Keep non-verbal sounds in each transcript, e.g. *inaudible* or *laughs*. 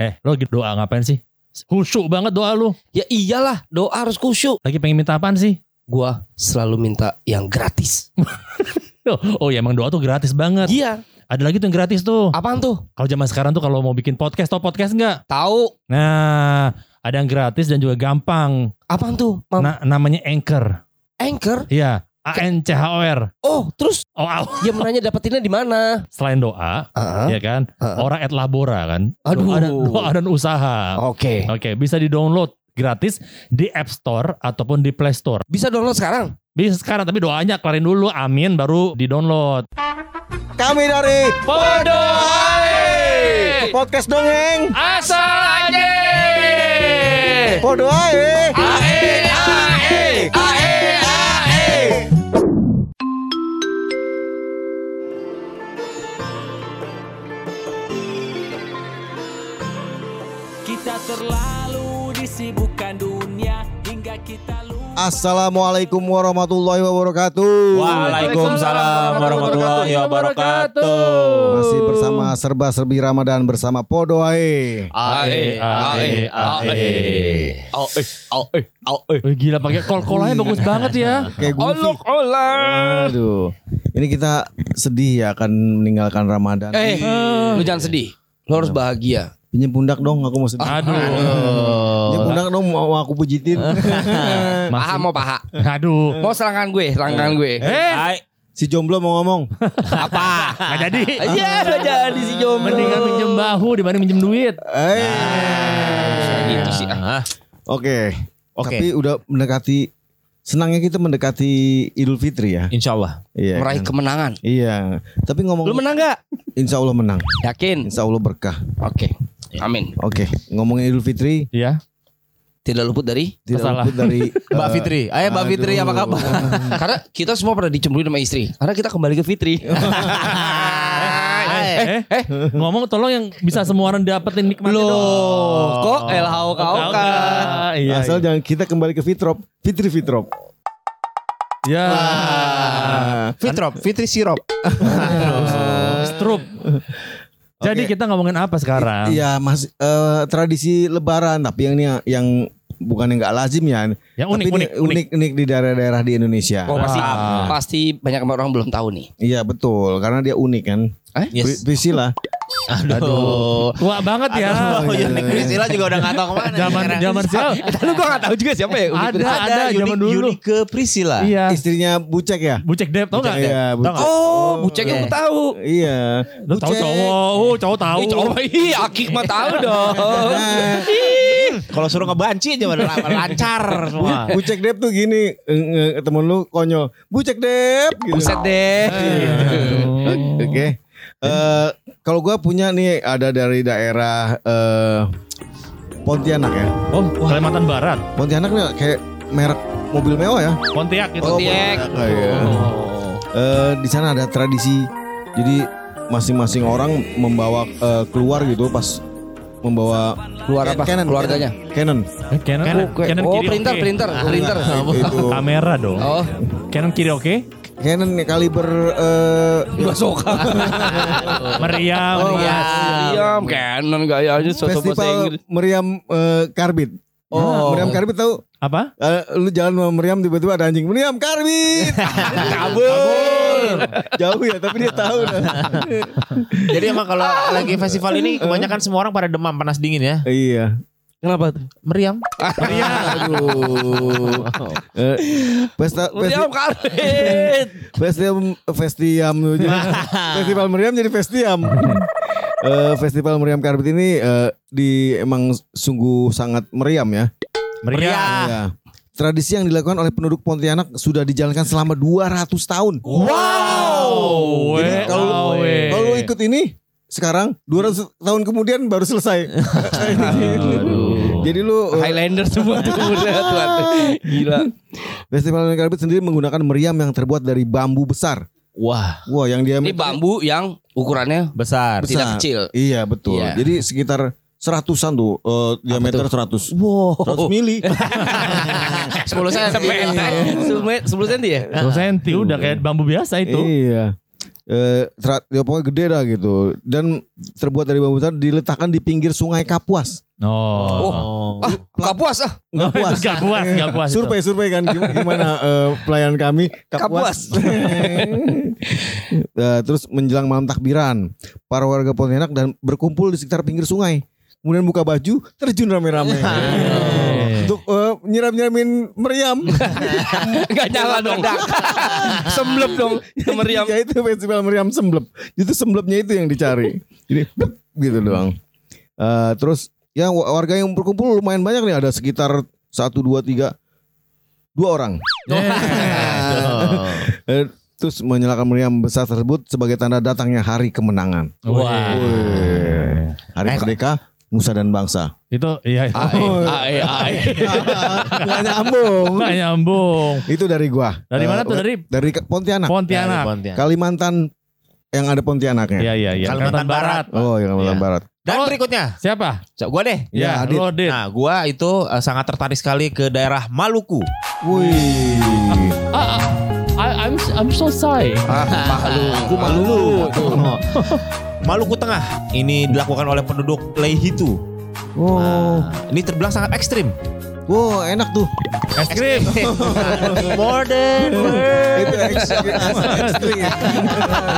Eh, lo lagi doa ngapain sih? Khusyuk banget doa lu. Ya iyalah, doa harus khusyuk. Lagi pengen minta apaan sih? Gua selalu minta yang gratis. *laughs* Oh, oh ya emang doa tuh gratis banget. Iya, Ada lagi tuh yang gratis tuh. apaan tuh? Kalau zaman sekarang tuh kalau mau bikin podcast, tau podcast nggak? Tahu. Nah, ada yang gratis dan juga gampang. Apaan tuh? Mam? Na- namanya Anchor. Anchor. Iya, A N C H O R. Oh, terus Oh, au. *laughs* dia menanya dapetinnya di mana? Selain doa, Heeh. ya kan? Heeh. Orang at labora kan. Aduh. Doa dan, doa dan usaha. Oke. Oke, bisa di-download gratis di App Store ataupun di Play Store. Bisa download sekarang? Bisa sekarang tapi doanya kelarin dulu, amin baru di-download. Kami dari Podo podcast dongeng. Asal aja. Ae. Ae ae ae terlalu disibukkan dunia hingga kita lupa Assalamualaikum warahmatullahi wabarakatuh. Waalaikumsalam warahmatullahi wabarakatuh. Masih bersama serba serbi Ramadan bersama Podo ae. Ae ae ae. Oh, eh, oh, eh, gila pakai kol-kolanya bagus banget ya. Kayak Goofy. Aduh. Ini kita sedih ya akan meninggalkan Ramadan. Eh, lu jangan sedih. Lu harus bahagia. Pinjem pundak dong, aku mau sedih. Aduh. Pinjem pundak dong, mau aku pujitin. *laughs* Paha mau paha. Aduh. Mau selangkangan gue, selangkangan gue. Eh, si jomblo mau ngomong. *laughs* Apa? nggak jadi. Iya, udah jadi si jomblo. Mendingan minjem bahu dibanding minjem duit. Eh. Gitu sih. Ah, Oke. Oke. Tapi udah mendekati senangnya kita mendekati Idul Fitri ya. Insya Allah. Iya. Meraih kan? kemenangan. Iya. Tapi ngomong Lu menang gak? Insya Allah menang. Yakin? Insya Allah berkah. Oke. Amin. Oke, ngomongin Idul Fitri Iya. Tidak luput dari tidak Masalah. luput dari *laughs* Mbak eh, Fitri. Ayo Mbak Fitri apa aduh. kabar? *laughs* Karena kita semua pernah dicemburuin sama istri. Karena kita kembali ke Fitri. *laughs* Eh, eh, ngomong tolong yang bisa semua orang dapetin nikmatnya Loh, dong. kok LHO kau kan? Iya. Asal jangan kita kembali ke Fitrop, Fitri Fitrop. Ya. Fitrop, Fitri Sirop. Strup. Jadi kita ngomongin apa sekarang? Iya, Mas eh, tradisi Lebaran tapi yang ini yang bukan yang nggak lazim ya. Yang tapi unik, ini unik, unik. unik unik di daerah-daerah di Indonesia. Oh, pasti Ah. pasti banyak orang belum tahu nih. Iya betul, karena dia unik kan. Eh? Yes. Pri- Priscilla. Aduh. Tua banget ya. Oh, ya Nek *laughs* Priscilla juga udah gak tahu ke mana. Zaman sekarang. zaman siapa? *laughs* Lu gua gak tahu juga siapa ya. Ada, Ada, ada zaman Yunik- dulu. Ke Priscilla. Iya. Istrinya Bucek ya? Bucek Dep tau gak? Iya, Bucek. nggak? Oh, bucek yang gua tahu. Iya. Lu tahu Bucek. cowok, oh cowok tahu. Coba ih, Akik mah tahu dong. Kalau suruh ngebanci aja pada lancar semua. *laughs* Bucek Dep tuh gini, eh, eh, temen lu konyol. Bucek Dep gitu. Buset deh. Oke. Eh, kalau gua punya nih ada dari daerah eh, Pontianak ya. Oh, Kalimantan Barat. Pontianak nih kayak merek mobil mewah ya. Pontiac gitu. Pontiac. Oh, iya. Eh, di sana ada tradisi. Jadi masing-masing orang membawa eh, keluar gitu pas membawa Keluar apa? Canon, Keluarganya. Canon. Eh, Canon, Oh, Canon oh, kiri printer, oke. printer, printer. Itu Kamera dong. Oh, Canon kiri oke. Canon nih kaliber eh basoka. *laughs* Meriam. Oh, Meriam. Diam, Canon gayanya sosok bahasa Festival Inggris. Meriam eh, Karbit. Oh. Meriam Karbit tahu? Apa? Eh, lu jalan sama Meriam tiba-tiba ada anjing Meriam Karbit. *laughs* Kabur. Jauh ya tapi dia tahu. *laughs* Jadi emang kalau lagi festival ini kebanyakan semua orang pada demam panas dingin ya. iya. Kenapa tuh? Meriam. Aduh. Eh, pesta Meriam Karbit. festiam festiam jadi *laughs* festival meriam jadi festiam. Eh, festival meriam karbit ini eh, di emang sungguh sangat meriam ya. Meriam. Ya. Tradisi yang dilakukan oleh penduduk Pontianak sudah dijalankan selama 200 tahun. Wow. Weh, kalau kalau lu ikut ini sekarang 200 tahun kemudian baru selesai. *laughs* Jadi lu eh, Highlander semua tuh. *laughs* Gila. Festival karbit sendiri menggunakan meriam yang terbuat dari bambu besar. Wah, Wah, yang dia Ini bambu yang ukurannya besar. Besar. tidak kecil. Iya betul. Iya. Jadi sekitar seratusan tuh eh, diameter seratus. Wow. 100 mili. *laughs* 10 senti. 10 10 senti ya? 10 senti udah kayak bambu biasa itu. iya. eh terat, ya pokoknya gede dah gitu dan terbuat dari bambu besar diletakkan di pinggir sungai Kapuas. Oh. Ah, Kapuas ah. Nggak puas. Gak puas, gak puas. survei survei kan gimana, *laughs* gimana eh, pelayan kami Kapuas. *laughs* Eh, terus menjelang malam takbiran para warga Pontianak dan berkumpul di sekitar pinggir sungai kemudian buka baju terjun rame-rame. *laughs* Untuk eh, nyiram nyiramin meriam. *laughs* Enggak nyala dong. *laughs* Semblep dong meriam. ya itu festival meriam semblep. Itu semblepnya itu yang dicari. Jadi gitu doang. Eh, terus ya wa- warga yang berkumpul lumayan banyak nih. Ada sekitar satu dua tiga dua orang. Eh, terus menyalakan meriam besar tersebut sebagai tanda datangnya hari kemenangan. Wah. Wih. hari merdeka Nusa dan bangsa Itu iya. *laughs* Ae, ae, ae. *laughs* nggak nyambung Nggak nyambung. itu dari gua Dari mana Eh, tuh? Dari dari Ke- Pontianak Pontianak. Kalimantan yang ada Pontianaknya Iya, iya, iya. Kalimantan Barat. oh ya Kalimantan Iya. Barat Dan Oh. berikutnya, Siapa? Gua deh. Ya, lo Dit. Nah, gua itu eh, sangat tertarik sekali ke daerah Maluku. wih Ah, ah, I, I'm I'm so sorry. Ah, Maluku, Maluku. *laughs* Maluku Tengah. Ini dilakukan oleh penduduk Leihitu. oh Nah, ini terbilang sangat ekstrim. wow enak tuh Es krim. *laughs* Modern. itu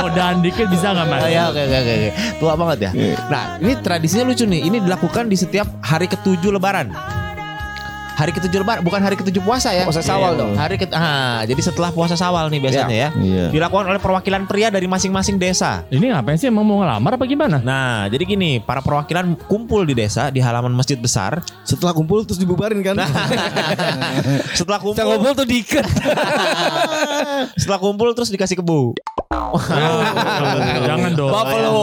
Oh, dan dikit bisa nggak mas? Oh, ya, oke, oke, oke, oke. Tua banget ya. Iya. Nah, ini tradisinya lucu nih. Ini dilakukan di setiap hari ketujuh Lebaran. Hari ketujuh Lebaran, bukan hari ketujuh puasa ya. Puasa Sawal dong. Hari ke, ah, jadi setelah puasa Sawal nih biasanya ya. iya Dilakukan oleh perwakilan pria dari masing-masing desa. Ini ngapain sih? Emang mau ngelamar apa gimana? Nah, jadi gini, para perwakilan kumpul di desa di halaman masjid besar. setelah kumpul terus dibubarin kan *laughs* Setelah kumpul, Kita ngobrol tuh diikat. *laughs* setelah kumpul terus dikasih kebu. *laughs* Jangan dong. Buffalo.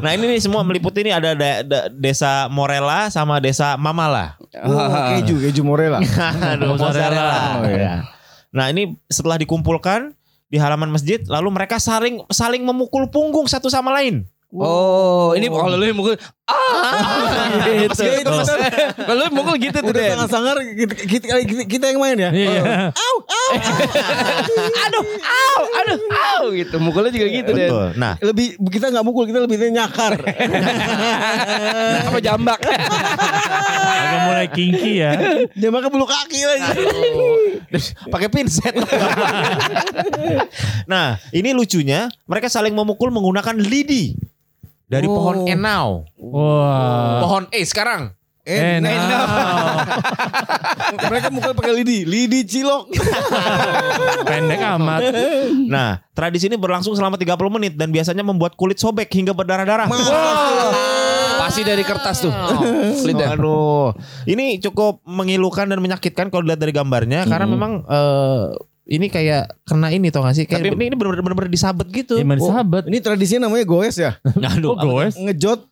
Nah, ini nih semua meliputi ini ada da- da- desa Morela sama desa Mamala. oh, keju keju morela Aduh, mozzarella. Oh, iya. Ya. Nah ini setelah dikumpulkan di halaman masjid, lalu mereka saling saling memukul punggung satu sama lain. Oh, ini kalau lu yang mukul ah gitu. Ya, itu bener. Kalau lu mukul gitu tuh sangat sangar kita, kita, yang main ya Iya. *laughs* Aduh, au, aduh, au gitu. Mukulnya juga gitu. Betul. Nah, lebih kita nggak mukul kita lebih nyakar *laughs* Apa jambak? *laughs* Agak mulai kinky ya. dia makan bulu kaki lagi pakai pinset. nah, ini lucunya mereka saling memukul menggunakan lidi dari pohon enau. Wah. Pohon eh sekarang. Eh, Enak. Mereka mukul pakai lidi lidi cilok *laughs* Pendek amat. Nah, tradisi ini berlangsung selama 30 menit dan biasanya membuat kulit sobek hingga berdarah-darah. Pasti dari kertas tuh. Lidah. Aduh, ini cukup mengilukan dan menyakitkan kalau dilihat dari gambarnya karena memang eh, ini kayak kena ini tau gak sih? Kayak ini, ini benar-benar benar-benar disabet gitu. Gimana sahabat? ini tradisinya namanya goes ya Aduh, goes? ngejot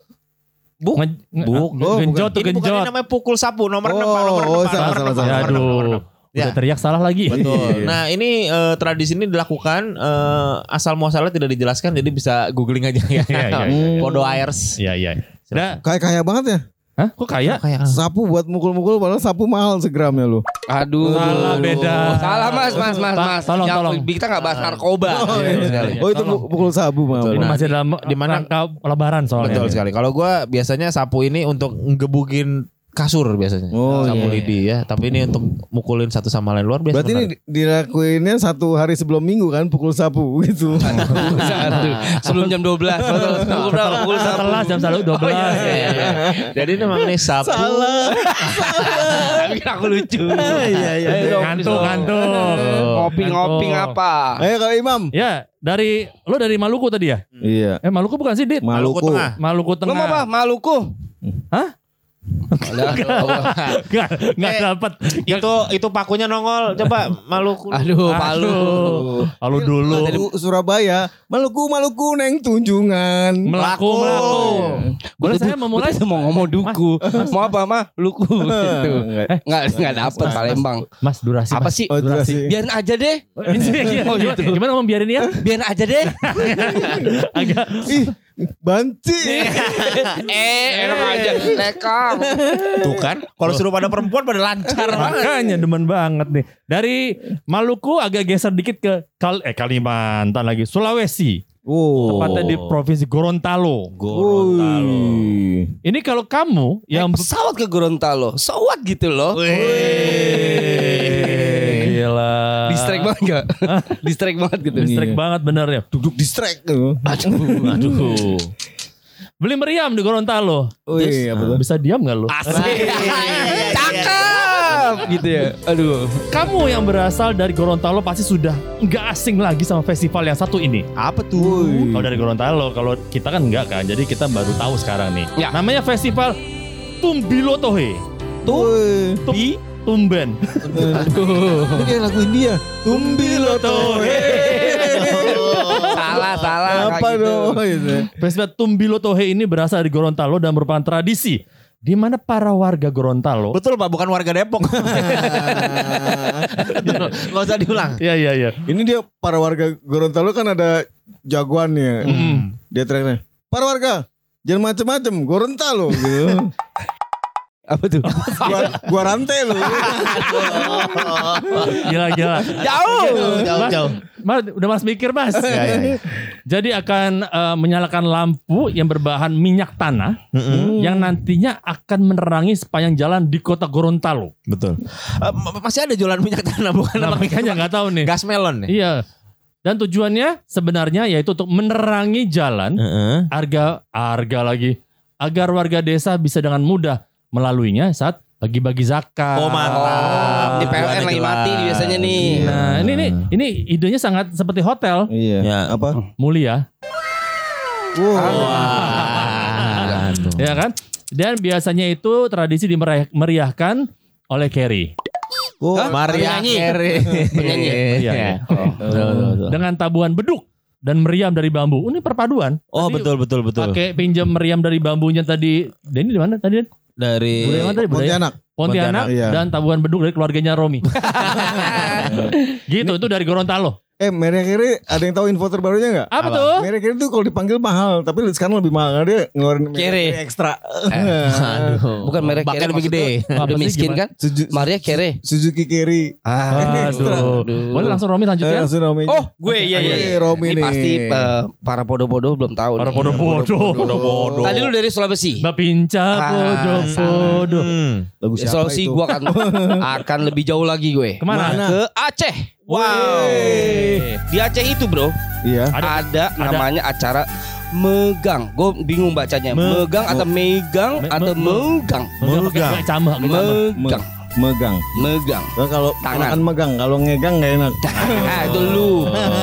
Bu, Nge- nge- Bu, oh, genjot tuh ini bukan genjot. ini namanya pukul sapu nomor Oh, 6 Pak, nomor oh, 6 Pak, salah, nomor salah, 6 Pak, salah. nomor enam, nomor Aduh. Ya. Udah teriak salah lagi. Betul. *laughs* Nah ini eh, tradisi ini dilakukan eh, asal muasalnya tidak dijelaskan jadi bisa googling aja ya. Iya, iya, iya. Podo Airs. Iya iya. Nah, kayak kaya banget ya hah? Kok kaya? Kayak sapu buat mukul-mukul padahal sapu mahal segramnya lu Aduh. Salah, beda. Salah mas, mas, mas, mas. tolong, Yang- tolong. Kita nggak bahas narkoba. Oh, Iya, iya. sekali. oh itu pukul sabu mahal Ini masih dalam di mana- lebaran soalnya. Betul sekali. Kalau gua biasanya sapu ini untuk ngegebukin kasur biasanya. Oh, sapu iya. lidi ya. Tapi ini untuk mukulin satu sama lain luar biasa. Berarti ini menarik. di- dilakuinnya satu hari sebelum minggu kan pukul sapu gitu. *laughs* Satu. Sebelum jam 12. *laughs* Betul. Pukul berapa? Pukul satu. Setelah jam selalu 12. Oh, iya, iya, iya. Jadi ini memang ini sapu. Salah. Tapi aku lucu. *laughs* Iya iya. Ngantuk, ngantuk. Ngopi-ngopi Ngantuk. apa? Ayo kalau Imam. Ya, dari lo dari Maluku tadi ya? Iya. Eh Maluku bukan sih, Dit? Maluku Maluku. Tengah. Maluku Lu Tengah. mau apa? Maluku. Hah? Enggak, enggak Eh, dapat. Itu itu pakunya nongol. Coba Maluku. Aduh, Palu. Lalu dulu. Dari Surabaya, Maluku Maluku neng tunjungan. Melaku, melaku. Boleh saya memulai? Mau ngomong duku. Mau apa mah? Luku *laughs* gitu. Enggak. Enggak enggak dapet Palembang. Mas, durasi. Apa sih? Oh, durasi. Biarin aja deh. Oh, *laughs* gimana, gimana ngomong biarin ya? Biarin aja deh. *laughs* Agak Ih, banci. *laughs* eh, enak aja. Lekang. Tuh kan. Kalau suruh pada perempuan pada lancar banget. Makanya demen banget nih. Dari Maluku agak geser dikit ke Kal eh Kalimantan lagi. Sulawesi. Oh. Tepatnya di provinsi Gorontalo. Gorontalo. Wih. Ini kalau kamu yang Naik pesawat ke Gorontalo. So what gitu loh. Gila. Distract banget gak? *laughs* Distract banget gitu. Distract banget bener ya. Duduk distract. Aduh, aduh. *laughs* Beli meriam di Gorontalo. Wih, apa tuh? Bisa diam gak lu? Asik. *laughs* Cakep gitu ya. Aduh. Kamu yang berasal dari Gorontalo pasti sudah nggak asing lagi sama festival yang satu ini. Apa tuh? Kalau dari Gorontalo, kalau kita kan nggak kan. Jadi kita baru tahu sekarang nih. Ya. Namanya festival Tumbilo Tohe. Wih. Tum Tumben. Itu kayak lagu India. Tumbilo Tohe. salah, salah. Apa gitu. dong? Gitu. Festival Tumbilo Tohe ini berasal dari Gorontalo dan merupakan tradisi di mana para warga Gorontalo Betul Pak, bukan warga Depok. *laughs* Gak usah diulang. Iya iya iya. Ini dia para warga Gorontalo kan ada jagoannya. Dia teriaknya, para warga jangan macem-macem Gorontalo gitu. *laughs* Apa tuh? gua, gua rantai lu. Gila gila. Jauh. Jauh, jauh. Mas, udah mas mikir mas. Ya, ya, ya. Jadi akan eh, menyalakan lampu yang berbahan minyak tanah yang nantinya akan menerangi sepanjang jalan di kota Gorontalo. Betul. Eh, m- masih ada jualan minyak tanah bukan? Nah, makanya nggak tahu nih. gas melon nih. Iya. Dan tujuannya sebenarnya yaitu untuk menerangi jalan Heeh. harga harga lagi agar warga desa bisa dengan mudah melaluinya saat bagi-bagi zakat. Oh, mantap. Di PLN lagi jelas. mati biasanya nih. Nah, ini nih ini idenya sangat seperti hotel Iya. Ya. Apa? mulia, Wah. Aduh. *laughs* ya kan? Dan biasanya itu tradisi dimeriahkan oleh Kerry. Oh, Maria Penyanyi. Carey. *laughs* Penyanyi. Iya, iya. *laughs* Dengan tabuhan beduk dan meriam dari bambu. Oh, Ini perpaduan. Oh Tadi betul betul betul. Pakai pinjam meriam dari bambunya tadi. Dan ini di mana tadi? Dari tadi? Pontianak. Pontianak Pontianak, iya. dan tabuhan beduk dari keluarganya Romi. *laughs* gitu itu dari Gorontalo. Eh, Maria Carey ada yang tahu info terbarunya nggak? Apa, tuh? Maria Carey tuh kalau dipanggil mahal, tapi sekarang lebih mahal karena dia ngeluarin Carey. Ekstra. *laughs* Aduh. Bukan merek Carey lebih gede. sih, miskin gimana? kan? Suzu- Maria Carey. Suzuki Carey. Ah. Aduh. Boleh langsung Romi Eh, lanjutkan? langsung Romi. Oh, gue iya iya. Iya. Romi Ini nih. pasti eh, para bodoh-bodoh belum tahu. Para nih. bodoh-bodoh. Tadi lu dari Sulawesi. Bapinca Ah, bodoh-bodoh. Hmm. Lagu siapa Sulawesi gue akan *laughs* akan lebih jauh lagi gue. Ke mana? Mana? Ke Aceh. Wow. Di Aceh itu bro Iya. Ada- ada, namanya acara megang. Gue bingung bacanya. Me- megang atau megang Me- atau me- megang. Megang. Megang. Megang. Megang. Nah, kalau Tangan. megang, kalau ngegang nggak enak. *laughs* Ah, itu lu.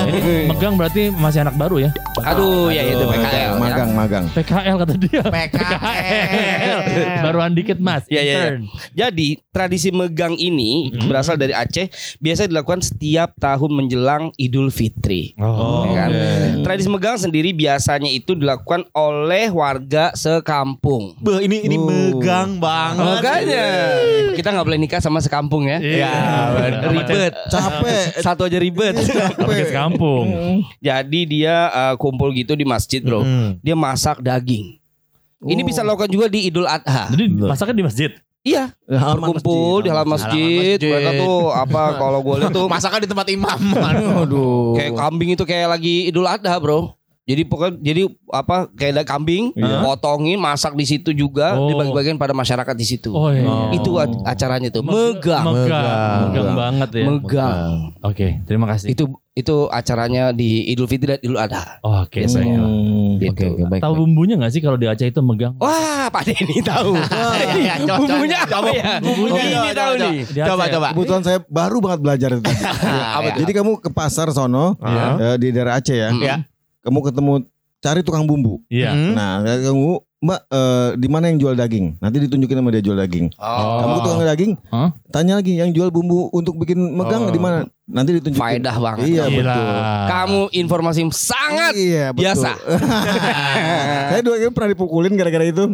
Ini *laughs* megang berarti masih anak baru ya? Aduh, ya itu PKL. ya. Magang, magang. PKL kata dia. PKL. *laughs* Baruan dikit mas. Iya, iya, iya. intern. Jadi tradisi megang ini berasal dari Aceh, biasa dilakukan setiap tahun menjelang Idul Fitri. Oh, Ya kan? Tradisi megang sendiri biasanya itu dilakukan oleh warga sekampung. Beuh, ini ini Oh. megang banget. Makanya kita nggak boleh nikah sama sekampung ya. Iya. Ribet. Capek. Satu aja ribet. Pakai sekampung. Jadi dia uh, kumpul gitu di masjid, Bro. Hmm. Dia masak daging. Ini bisa lakukan juga di Idul Adha. Jadi masaknya di masjid. Iya, Halaman berkumpul di halaman masjid. Halaman masjid. Mereka tuh apa *laughs* kalau gue lihat tuh Masakan di tempat imam. *laughs* Aduh. kayak kambing itu kayak lagi Idul Adha, Bro. Jadi pokoknya jadi apa kayak ada kambing, Iya. potongin, masak di situ juga, Oh. dibagi-bagian pada masyarakat di situ. Oh iya. Oh. Itu acaranya tuh. Megang. Megang. Megang. Megang banget ya. Megang. Oke, terima kasih. Itu itu acaranya di Idul Fitri dan Idul Adha. Oh, Oke, Biasanya. baik. Hmm. Gitu. baik. Tahu bumbunya gak sih kalau di Aceh itu megang? Wah, Pak Denny tahu. *laughs* Iya, coba, Bumbunya apa ya? Bumbunya ini coba, tahu coba, nih. Coba coba. Kebetulan saya baru banget belajar itu. *laughs* Apa tuh? Jadi kamu ke pasar sono Iya. eh, di daerah Aceh ya. Kamu ketemu cari tukang bumbu. Iya. Nah, kamu Mbak eh, di mana yang jual daging? Nanti ditunjukin sama dia jual daging. Oh. Kamu tukang daging? Hah? Tanya lagi yang jual bumbu untuk bikin megang Oh. di mana? Nanti ditunjukin. Faedah banget. Iya Gila. betul. Kamu informasi sangat Iya betul. biasa. *laughs* Saya dua kali pernah dipukulin gara-gara itu.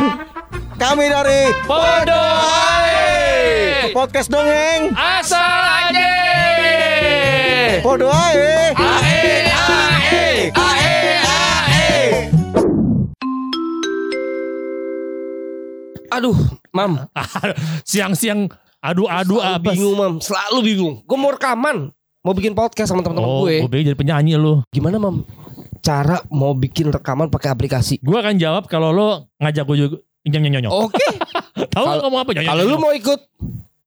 *laughs* Kami dari Podo podcast dongeng. asal aja. Podo ae. Aduh, Mam. Siang-siang adu-adu Selalu apa? bingung, Mam. Selalu bingung. Gue mau rekaman. Mau bikin podcast sama teman-teman Oh, gue. gue jadi penyanyi lu. Gimana, Mam? cara mau bikin rekaman pakai aplikasi? Gue akan jawab kalau lo ngajak gue juga nyong nyong nyong. Oke. *laughs* Tahu nggak ngomong apa? Kalau lu nyong. mau ikut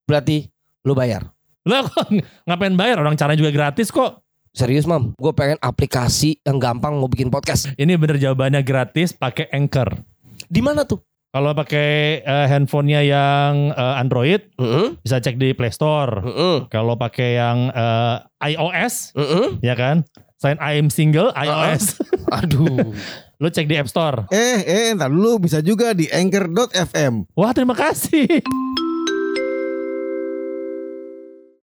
berarti lu bayar. Lah kok *laughs* ngapain bayar? Orang caranya juga gratis kok. Serius mam, gue pengen aplikasi yang gampang mau bikin podcast. Ini bener jawabannya gratis pakai Anchor. Di mana tuh? Kalau pakai eh, handphonenya yang eh, Android Heeh, bisa cek di Play Store. heeh, Kalau pakai yang eh, iOS heeh. ya kan? Selain I am single iOS, *laughs* Aduh. *laughs* lo cek di App Store. Eh, eh, entar dulu bisa juga di anchor.fm. Wah terima kasih.